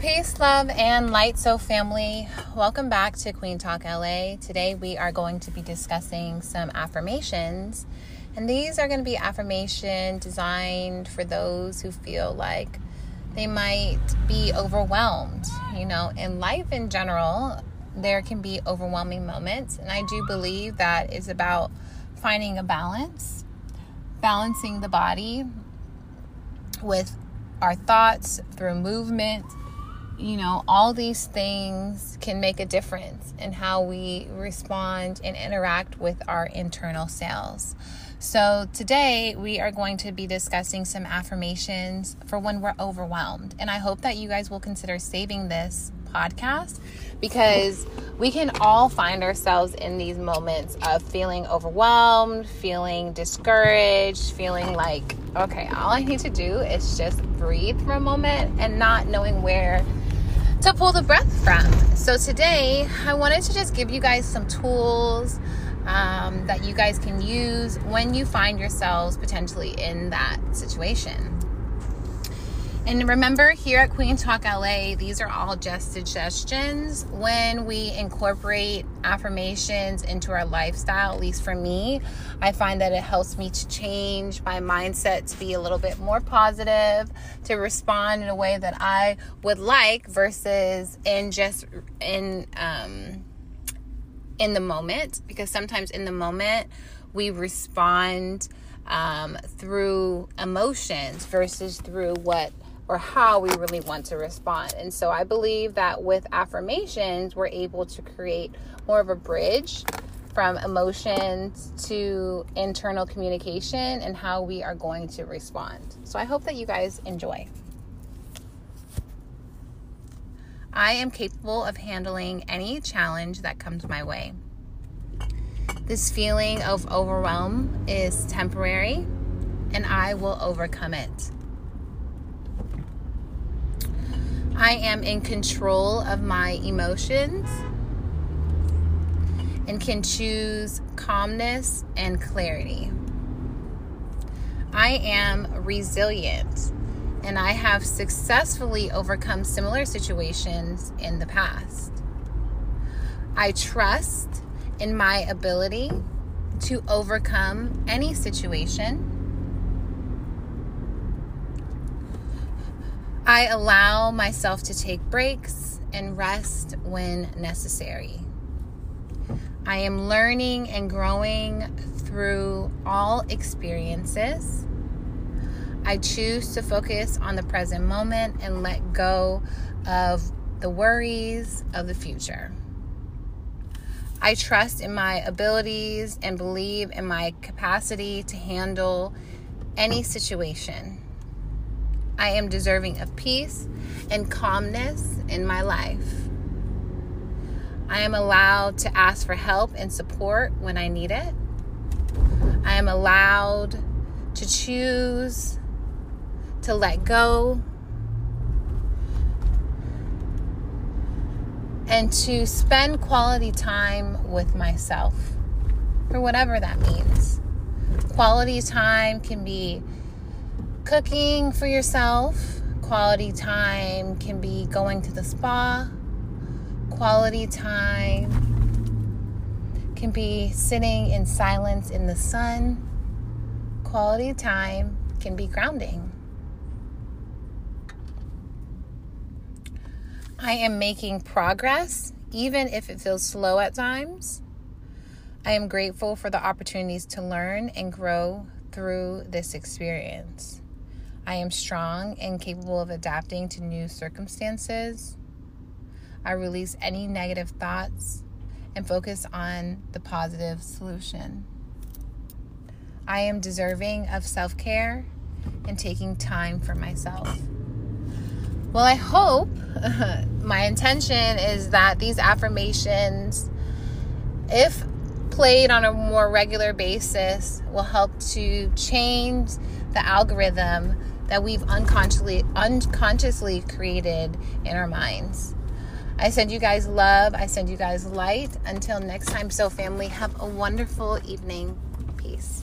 Peace, love, and light, so family. Welcome back to Queen Talk LA. Today we are going to be discussing some affirmations, and these are going to be affirmation designed for those who feel like they might be overwhelmed. You know, in life in general, there can be overwhelming moments, and I do believe that is about finding a balance, balancing the body with our thoughts through movement you know, all these things can make a difference in how we respond and interact with our internal selves. So, today we are going to be discussing some affirmations for when we're overwhelmed. And I hope that you guys will consider saving this podcast because we can all find ourselves in these moments of feeling overwhelmed, feeling discouraged, feeling like, okay, all I need to do is just breathe for a moment and not knowing where to pull the breath from. So today, I wanted to just give you guys some tools um, that you guys can use when you find yourselves potentially in that situation. And remember, here at Queen Talk LA, these are all just suggestions. When we incorporate affirmations into our lifestyle, at least for me, I find that it helps me to change my mindset to be a little bit more positive, to respond in a way that I would like versus in just in um, in the moment. Because sometimes in the moment we respond um, through emotions versus through what or how we really want to respond. And so I believe that with affirmations, we're able to create more of a bridge from emotions to internal communication and how we are going to respond. So I hope that you guys enjoy. I am capable of handling any challenge that comes my way. This feeling of overwhelm is temporary and I will overcome it. I am in control of my emotions and can choose calmness and clarity. I am resilient and I have successfully overcome similar situations in the past. I trust in my ability to overcome any situation I allow myself to take breaks and rest when necessary. I am learning and growing through all experiences. I choose to focus on the present moment and let go of the worries of the future. I trust in my abilities and believe in my capacity to handle any situation. I am deserving of peace and calmness in my life. I am allowed to ask for help and support when I need it. I am allowed to choose to let go and to spend quality time with myself for whatever that means. Quality time can be cooking for yourself. Quality time can be going to the spa. Quality time can be sitting in silence in the sun. Quality time can be grounding. I am making progress, even if it feels slow at times. I am grateful for the opportunities to learn and grow through this experience. I am strong and capable of adapting to new circumstances. I release any negative thoughts and focus on the positive solution. I am deserving of self care and taking time for myself. Well, I hope my intention is that these affirmations, if played on a more regular basis, will help to change the algorithm that we've unconsciously unconsciously created in our minds. I send you guys love. I send you guys light. Until next time, so family, have a wonderful evening. Peace.